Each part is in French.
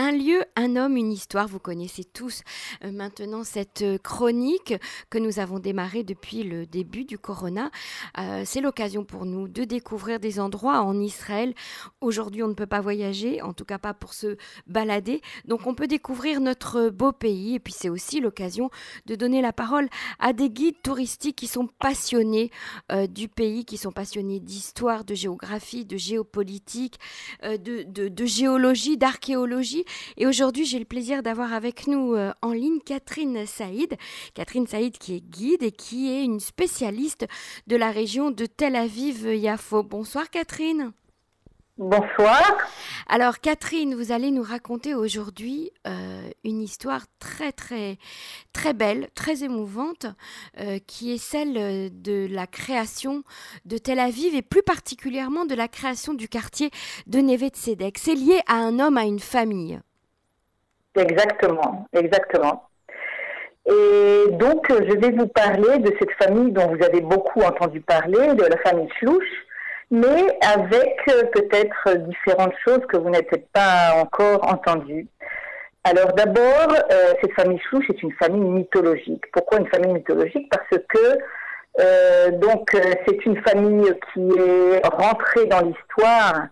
Un lieu, un homme, une histoire. Vous connaissez tous euh, maintenant cette euh, chronique que nous avons démarrée depuis le début du corona. Euh, c'est l'occasion pour nous de découvrir des endroits en Israël. Aujourd'hui, on ne peut pas voyager, en tout cas pas pour se balader. Donc on peut découvrir notre beau pays. Et puis c'est aussi l'occasion de donner la parole à des guides touristiques qui sont passionnés du pays, qui sont passionnés d'histoire, de géographie, de géopolitique, de, de géologie, d'archéologie. Et aujourd'hui, j'ai le plaisir d'avoir avec nous euh, en ligne Catherine Saïd. Catherine Saïd qui est guide et qui est une spécialiste de la région de Tel Aviv-Yafo. Bonsoir Catherine. Bonsoir. Alors Catherine, vous allez nous raconter aujourd'hui euh, une histoire très très très belle, très émouvante, euh, qui est celle de la création de Tel Aviv et plus particulièrement de la création du quartier de Neve Tzedek. C'est lié à un homme, à une famille. Exactement, exactement. Et donc, je vais vous parler de cette famille dont vous avez beaucoup entendu parler, de la famille Schlouch, mais avec euh, peut-être différentes choses que vous n'avez pas encore entendues. Alors d'abord, euh, cette famille Schlouch est une famille mythologique. Pourquoi une famille mythologique? Parce que euh, donc c'est une famille qui est rentrée dans l'histoire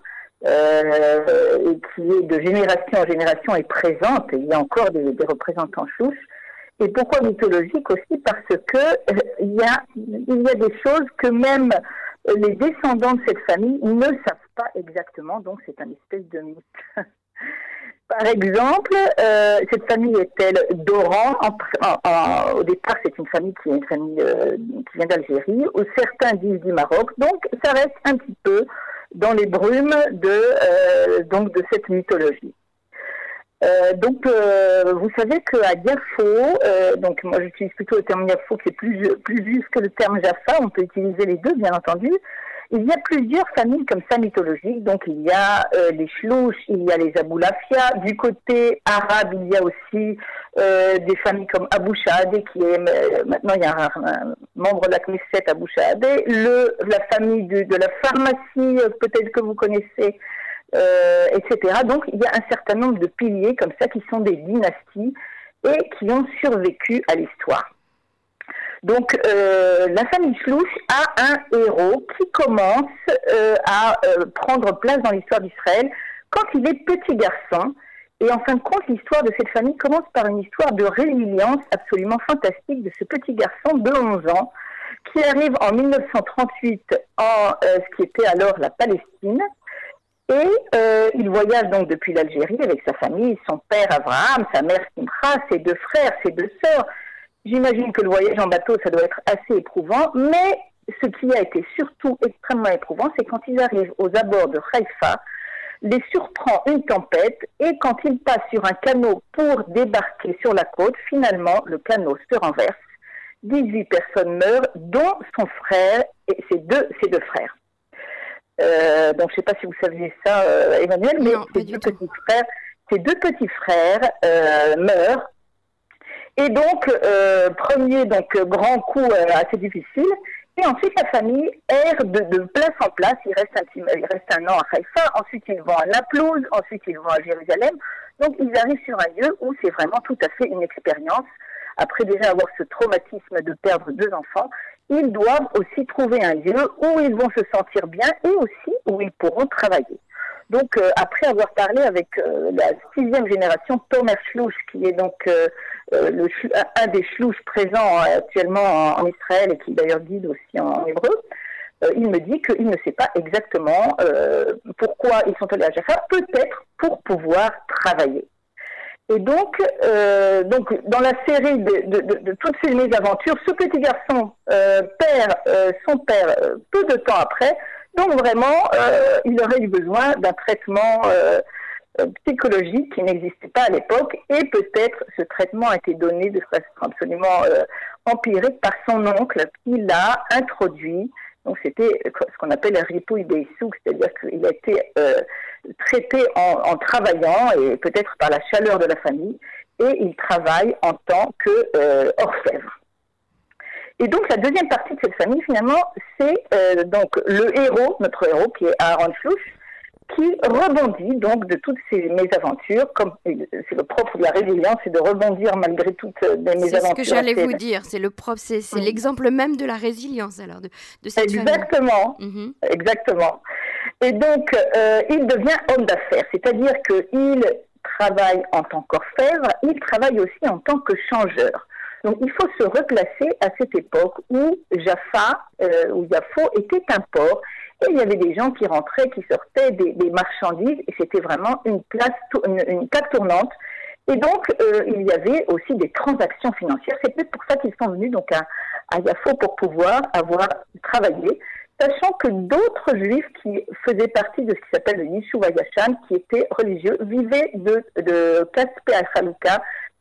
euh, et qui est de génération en génération est présente. Il y a encore des, représentants chouches. Et pourquoi mythologique aussi? Parce que euh, il, y a, il y a des choses que même les descendants de cette famille ne savent pas exactement, donc c'est un espèce de mythe. Par exemple, euh, cette famille est-elle d'Oran Au départ, c'est une famille qui est une famille qui vient d'Algérie, ou certains disent du Maroc, donc ça reste un petit peu dans les brumes de, euh, cette mythologie. Euh, donc, euh, vous savez qu'à Yafo, donc moi j'utilise plutôt le terme Yafo qui est plus, plus juste que le terme Jaffa, on peut utiliser les deux bien entendu, il y a plusieurs familles comme ça mythologiques. Donc il y a euh, les Shlouch, il y a les Aboulafia. Du côté arabe, il y a aussi euh, des familles comme Abou Shahadeh, qui est euh, maintenant il y a un, membre de la Knesset Abou Shahadeh. Le, la famille de, de la pharmacie, peut-être que vous connaissez, etc. Donc il y a un certain nombre de piliers comme ça qui sont des dynasties et qui ont survécu à l'histoire. Donc, euh, la famille Schlouch a un héros qui commence euh, à euh, prendre place dans l'histoire d'Israël quand il est petit garçon. Et en fin de compte, l'histoire de cette famille commence par une histoire de résilience absolument fantastique de ce petit garçon de 11 ans qui arrive en 1938 en ce qui était alors la Palestine. Et il voyage donc depuis l'Algérie avec sa famille, son père Abraham, sa mère Simcha, ses deux frères, ses deux sœurs, J'imagine que le voyage en bateau, ça doit être assez éprouvant, mais ce qui a été surtout extrêmement éprouvant, c'est quand ils arrivent aux abords de Haïfa, les surprend une tempête et quand ils passent sur un canot pour débarquer sur la côte, finalement, le canot se renverse. 18 personnes meurent, dont son frère et ses deux, ses deux frères. Euh, donc, je ne sais pas si vous saviez ça, euh, Emmanuel, mais ces deux, petits frères, ces deux petits frères euh, meurent et donc, euh, premier donc grand coup euh, assez difficile. Et ensuite, la famille erre de, de, place en place. Il reste, un, il reste un an à Haïfa. Ensuite, ils vont à Naplouse. Ensuite, ils vont à Jérusalem. Donc, ils arrivent sur un lieu où c'est vraiment tout à fait une expérience. Après déjà avoir ce traumatisme de perdre deux enfants, ils doivent aussi trouver un lieu où ils vont se sentir bien et aussi où ils pourront travailler. Donc, euh, après avoir parlé avec euh, la sixième génération, Thomas Schlouch, qui est donc euh, le, un des Schlouch présents actuellement en, Israël et qui d'ailleurs guide aussi en, hébreu, il me dit qu'il ne sait pas exactement pourquoi ils sont allés à Jaffa, peut-être pour pouvoir travailler. Et donc, donc dans la série de, de, de, toutes ces mésaventures, ce petit garçon perd son père peu de temps après, donc vraiment, euh, il aurait eu besoin d'un traitement euh, euh, psychologique qui n'existait pas à l'époque et peut-être ce traitement a été donné de façon absolument empirique par son oncle qui l'a introduit. Donc c'était ce qu'on appelle un ripouille des sous, c'est-à-dire qu'il a été traité en, en, travaillant et peut-être par la chaleur de la famille et il travaille en tant que orfèvre. Et donc la deuxième partie de cette famille, finalement, c'est euh, donc le héros, notre héros, qui est Aaron Flouch, qui rebondit donc de toutes ces mésaventures, comme c'est le propre de la résilience, c'est de rebondir malgré toutes les mésaventures. C'est ce que j'allais vous dire, c'est le propre, c'est l'exemple même de la résilience alors de, de cette Exactement, mhm. exactement. Et donc euh, il devient homme d'affaires, c'est-à-dire qu'il travaille en tant qu'orfèvre, il travaille aussi en tant que changeur. Donc il faut se replacer à cette époque où Jaffa, euh, où Jaffo était un port et il y avait des gens qui rentraient, qui sortaient des, marchandises, et c'était vraiment une place, une, une plaque tournante. Et donc, euh, il y avait aussi des transactions financières. C'est peut-être pour ça qu'ils sont venus donc à, à Yafo pour pouvoir avoir travaillé, sachant que d'autres juifs qui faisaient partie de ce qui s'appelle le Yishuv qui étaient religieux, vivaient de, de Kaspe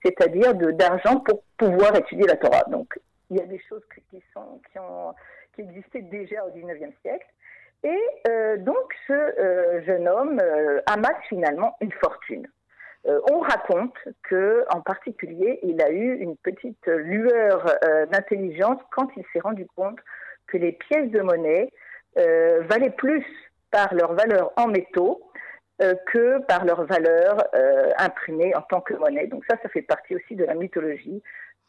c'est-à-dire d'argent pour pouvoir étudier la Torah. Donc, il y a des choses qui, sont, qui, ont, qui existaient déjà au XIXe siècle. Et euh, donc ce euh, jeune homme euh, amasse finalement une fortune. on raconte que, en particulier, il a eu une petite lueur d'intelligence quand il s'est rendu compte que les pièces de monnaie valaient plus par leur valeur en métaux que par leur valeur imprimée en tant que monnaie. Donc ça, ça fait partie aussi de la mythologie.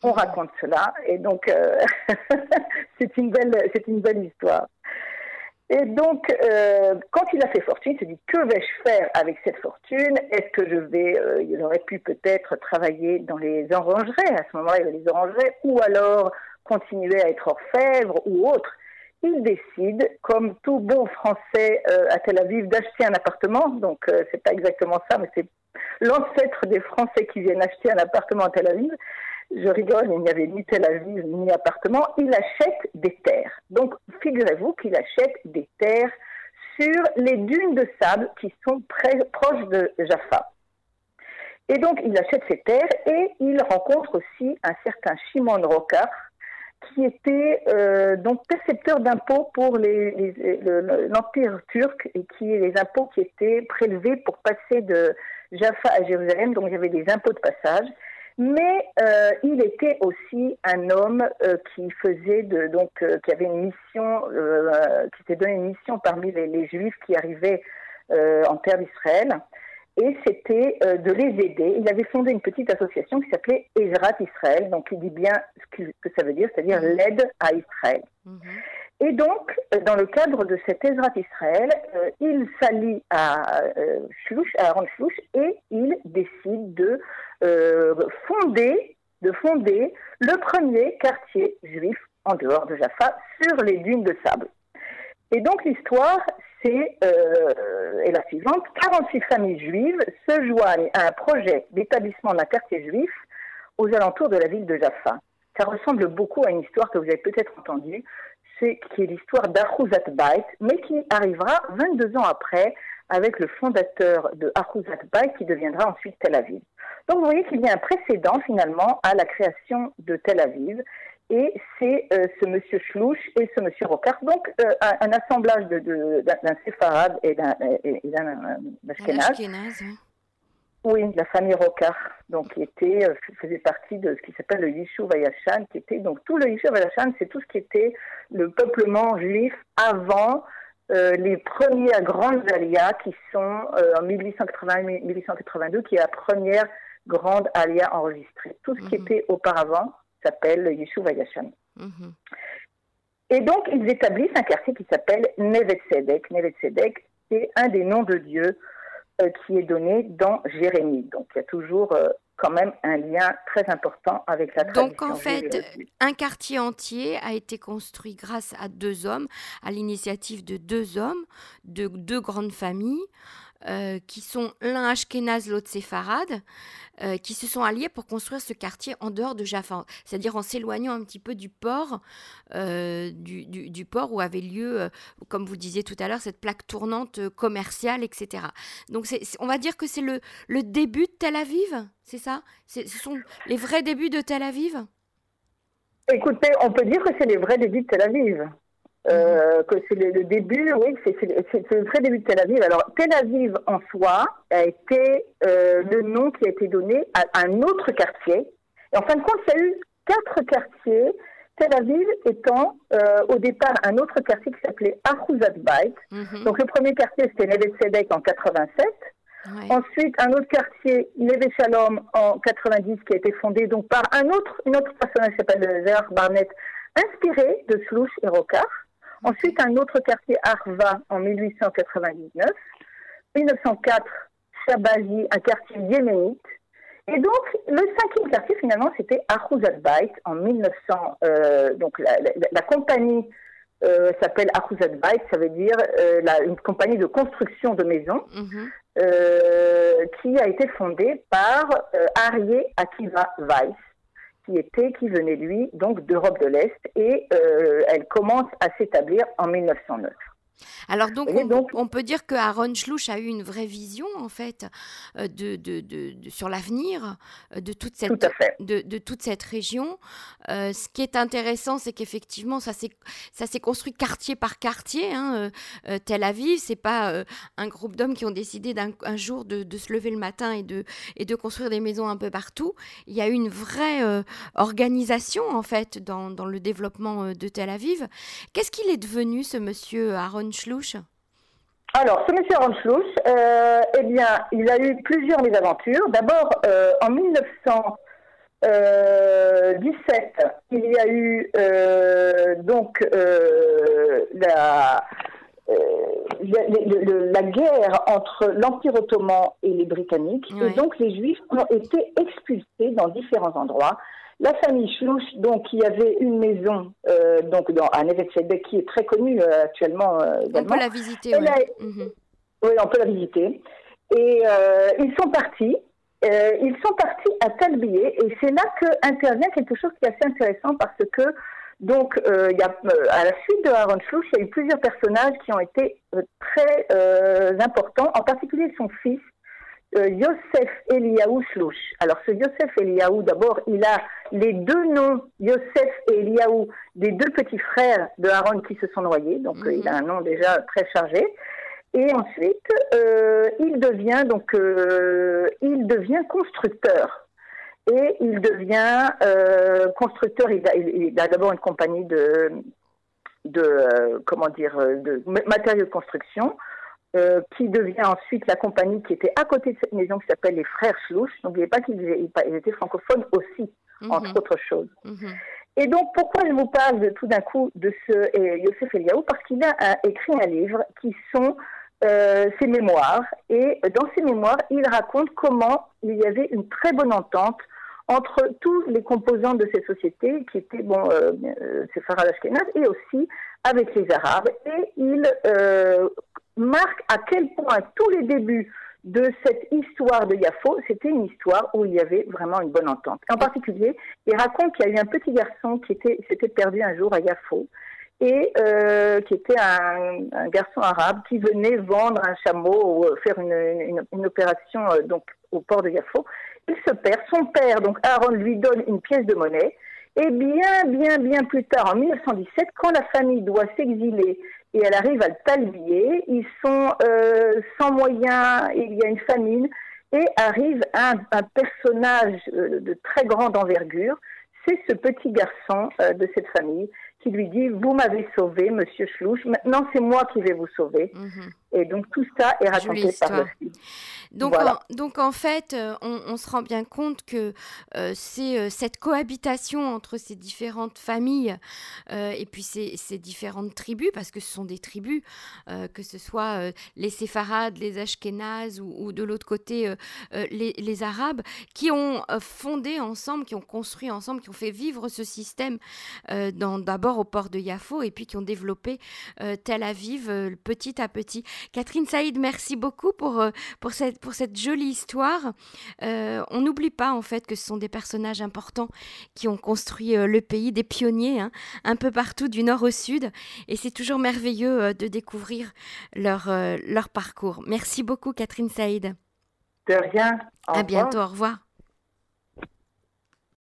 On raconte cela et donc c'est une belle, c'est une belle histoire. Et donc, euh, quand il a fait fortune, il s'est dit que vais-je faire avec cette fortune? Est-ce que je vais euh, Il aurait pu peut-être travailler dans les orangeries? À ce moment-là, il y les orangeries, ou alors continuer à être orfèvre ou autre. Il décide, comme tout bon Français euh, à Tel Aviv, d'acheter un appartement. Donc, c'est pas exactement ça, mais c'est l'ancêtre des Français qui viennent acheter un appartement à Tel Aviv je rigole, il n'y avait ni Tel Aviv ni appartement, il achète des terres. Donc, figurez-vous qu'il achète des terres sur les dunes de sable qui sont proches de Jaffa. Et donc, il achète ces terres et il rencontre aussi un certain Shimon Rokar, qui était euh, donc percepteur d'impôts pour l'Empire turc et qui les impôts qui étaient prélevés pour passer de Jaffa à Jérusalem. Donc, il y avait des impôts de passage mais euh, il était aussi un homme euh, qui faisait donc qui avait une mission, qui s'était donné une mission parmi les, juifs qui arrivaient en terre d'Israël, et c'était de les aider. Il avait fondé une petite association qui s'appelait Ezrat Israël, donc il dit bien ce que, ça veut dire, c'est-à-dire mhm. l'aide à Israël. Mhm. Et donc, dans le cadre de cet Ezrat Israël, il s'allie à euh, à Aaron Shlouch, et il décide de euh, fonder, de fonder le premier quartier juif en dehors de Jaffa sur les dunes de sable. Et donc l'histoire, c'est euh, est la suivante 46 familles juives se joignent à un projet d'établissement d'un quartier juif aux alentours de la ville de Jaffa. Ça ressemble beaucoup à une histoire que vous avez peut-être entendue, c'est qui est l'histoire d'Achuzat Bait, mais qui arrivera 22 ans après avec le fondateur de Achuzat Bait qui deviendra ensuite Tel Aviv. Donc vous voyez qu'il y a un précédent finalement à la création de Tel Aviv. Et c'est euh, ce monsieur Schlouch et ce monsieur Rocard, donc euh, un, assemblage d'un de, séfarade et d'un Ashkenaz. Oui, la famille Rocard, donc qui était, euh, faisait partie de ce qui s'appelle le Yishuv Vayashan, qui était donc tout le Yishuv Vayashan, c'est tout ce qui était le peuplement juif avant les premières grandes aliyahs qui sont en 1880-1882, qui est la première grande alia enregistrée. Tout ce qui mhm. était auparavant s'appelle le Yishuv Ayashan. Mhm. Et donc, ils établissent un quartier qui s'appelle Nevet Sedek. Nevet Sedek, c'est un des noms de Dieu euh, qui est donné dans Jérémie. Donc, il y a toujours euh, quand même un lien très important avec la tradition. Donc, en fait, un quartier entier a été construit grâce à deux hommes, à l'initiative de deux hommes, de deux grandes familles. Euh, qui sont l'un Ashkenaz, l'autre Séfarade, euh, qui se sont alliés pour construire ce quartier en dehors de Jaffa, c'est-à-dire en s'éloignant un petit peu du port, euh, du, port où avait lieu, comme vous disiez tout à l'heure, cette plaque tournante commerciale, etc. Donc on va dire que c'est le début de Tel Aviv, c'est ça? Ce sont les vrais débuts de Tel Aviv? Écoutez, on peut dire que c'est les vrais débuts de Tel Aviv. Euh, que c'est le, début, oui, c'est le vrai début de Tel Aviv. Alors, Tel Aviv en soi a été euh, le nom qui a été donné à un autre quartier. Et en fin de compte, il y a eu quatre quartiers Tel Aviv étant au départ un autre quartier qui s'appelait Achuzat Bait. Mhm. Donc le premier quartier c'était Neve Tzedek en 87. Ensuite, un autre quartier, Neve Shalom, en 90, qui a été fondé donc par un autre, une autre personnage qui s'appelle Zerach Barnett, inspiré de Slouch et Rocard. Ensuite, un autre quartier, Arva, en 1899. 1904, Shabazi, un quartier yéménite. Et donc, le cinquième quartier, finalement, c'était Ahuzat Bait en 1900. Euh, donc, la, compagnie euh, s'appelle Ahuzat Bait, ça veut dire euh, une compagnie de construction de maisons, mhm. qui a été fondée par Arié Akiva Weiss, qui était, qui venait lui, donc d'Europe de l'Est, et elle commence à s'établir en 1909. Alors donc, on, peut dire que Aaron Schlouch a eu une vraie vision en fait euh, de, de, sur l'avenir euh, de toute cette de, toute cette région. Euh, ce qui est intéressant, c'est qu'effectivement ça s'est ça s'est construit quartier par quartier. Hein, Tel Aviv, c'est pas un groupe d'hommes qui ont décidé d'un un jour de, se lever le matin et de et de construire des maisons un peu partout. Il y a eu une vraie organisation en fait dans, dans le développement de Tel Aviv. Qu'est-ce qu'il est devenu ce monsieur Aaron alors, ce monsieur Aaron euh, eh bien, il a eu plusieurs mésaventures. D'abord, euh, en 1917, il y a eu euh, donc la, la, guerre entre l'Empire ottoman et les Britanniques. Et donc, les Juifs ont été expulsés dans différents endroits. La famille Schlouch, donc, qui avait une maison euh, donc dans, à Neve qui est très connue euh, actuellement euh, On peut la visiter, mhm. oui. on peut la visiter. Et ils sont partis. ils sont partis à Talbier et c'est là que intervient quelque chose qui est assez intéressant parce que donc, il y a, à la suite de Aaron Schlouch, il y a eu plusieurs personnages qui ont été très importants, en particulier son fils, euh, Yosef Eliaou Shlouch. Alors ce Yosef Eliaou, d'abord, il a les deux noms, Yosef et Eliaou, des deux petits frères de Aaron qui se sont noyés, donc euh, il a un nom déjà très chargé. Et ensuite, euh, il devient donc, il devient constructeur. Et il devient constructeur. Il a, a d'abord une compagnie de, de comment dire, de matériaux de construction. Euh, qui devient ensuite la compagnie qui était à côté de cette maison qui s'appelle les Frères Schlouch. N'oubliez pas qu'ils étaient francophones aussi, mhm. entre autres choses. Mhm. Et donc, pourquoi je vous parle de, tout d'un coup de ce euh, Yosef Eliaou? Parce qu'il a écrit un livre qui sont euh, ses mémoires. Et dans ses mémoires, il raconte comment il y avait une très bonne entente entre tous les composants de ces sociétés, qui étaient, bon, euh, c'est Farah Ashkenaz, et aussi avec les Arabes. Et il marque à quel point tous les débuts de cette histoire de Yafo, c'était une histoire où il y avait vraiment une bonne entente. En particulier, il raconte qu'il y a eu un petit garçon qui était, s'était perdu un jour à Yafo et euh, qui était un, garçon arabe qui venait vendre un chameau ou faire une, une, opération euh, donc au port de Yafo. Il se perd. Son père, donc Aaron, lui donne une pièce de monnaie. Et bien, bien, bien plus tard, en 1917, quand la famille doit s'exiler et elle arrive à le talbier. Ils sont euh, sans moyens, il y a une famine, et arrive un, personnage euh, de très grande envergure. C'est ce petit garçon euh, de cette famille qui lui dit Vous m'avez sauvé, monsieur Schlouch, maintenant c'est moi qui vais vous sauver. Mhm. Et donc tout ça est raconté par le film. Donc, en, donc en fait, euh, on, se rend bien compte que euh, c'est euh, cette cohabitation entre ces différentes familles et puis ces, ces, différentes tribus, parce que ce sont des tribus, que ce soit les séfarades, les ashkénazes ou, ou de l'autre côté les, les, arabes, qui ont fondé ensemble, qui ont construit ensemble, qui ont fait vivre ce système d'abord au port de Yafo et puis qui ont développé Tel Aviv petit à petit. Catherine Saïd, merci beaucoup pour, pour cette pour cette jolie histoire. Euh, on n'oublie pas en fait que ce sont des personnages importants qui ont construit euh, le pays, des pionniers hein, un peu partout du nord au sud. Et c'est toujours merveilleux euh, de découvrir leur, leur parcours. Merci beaucoup Catherine Saïd. De rien. à bientôt, au revoir.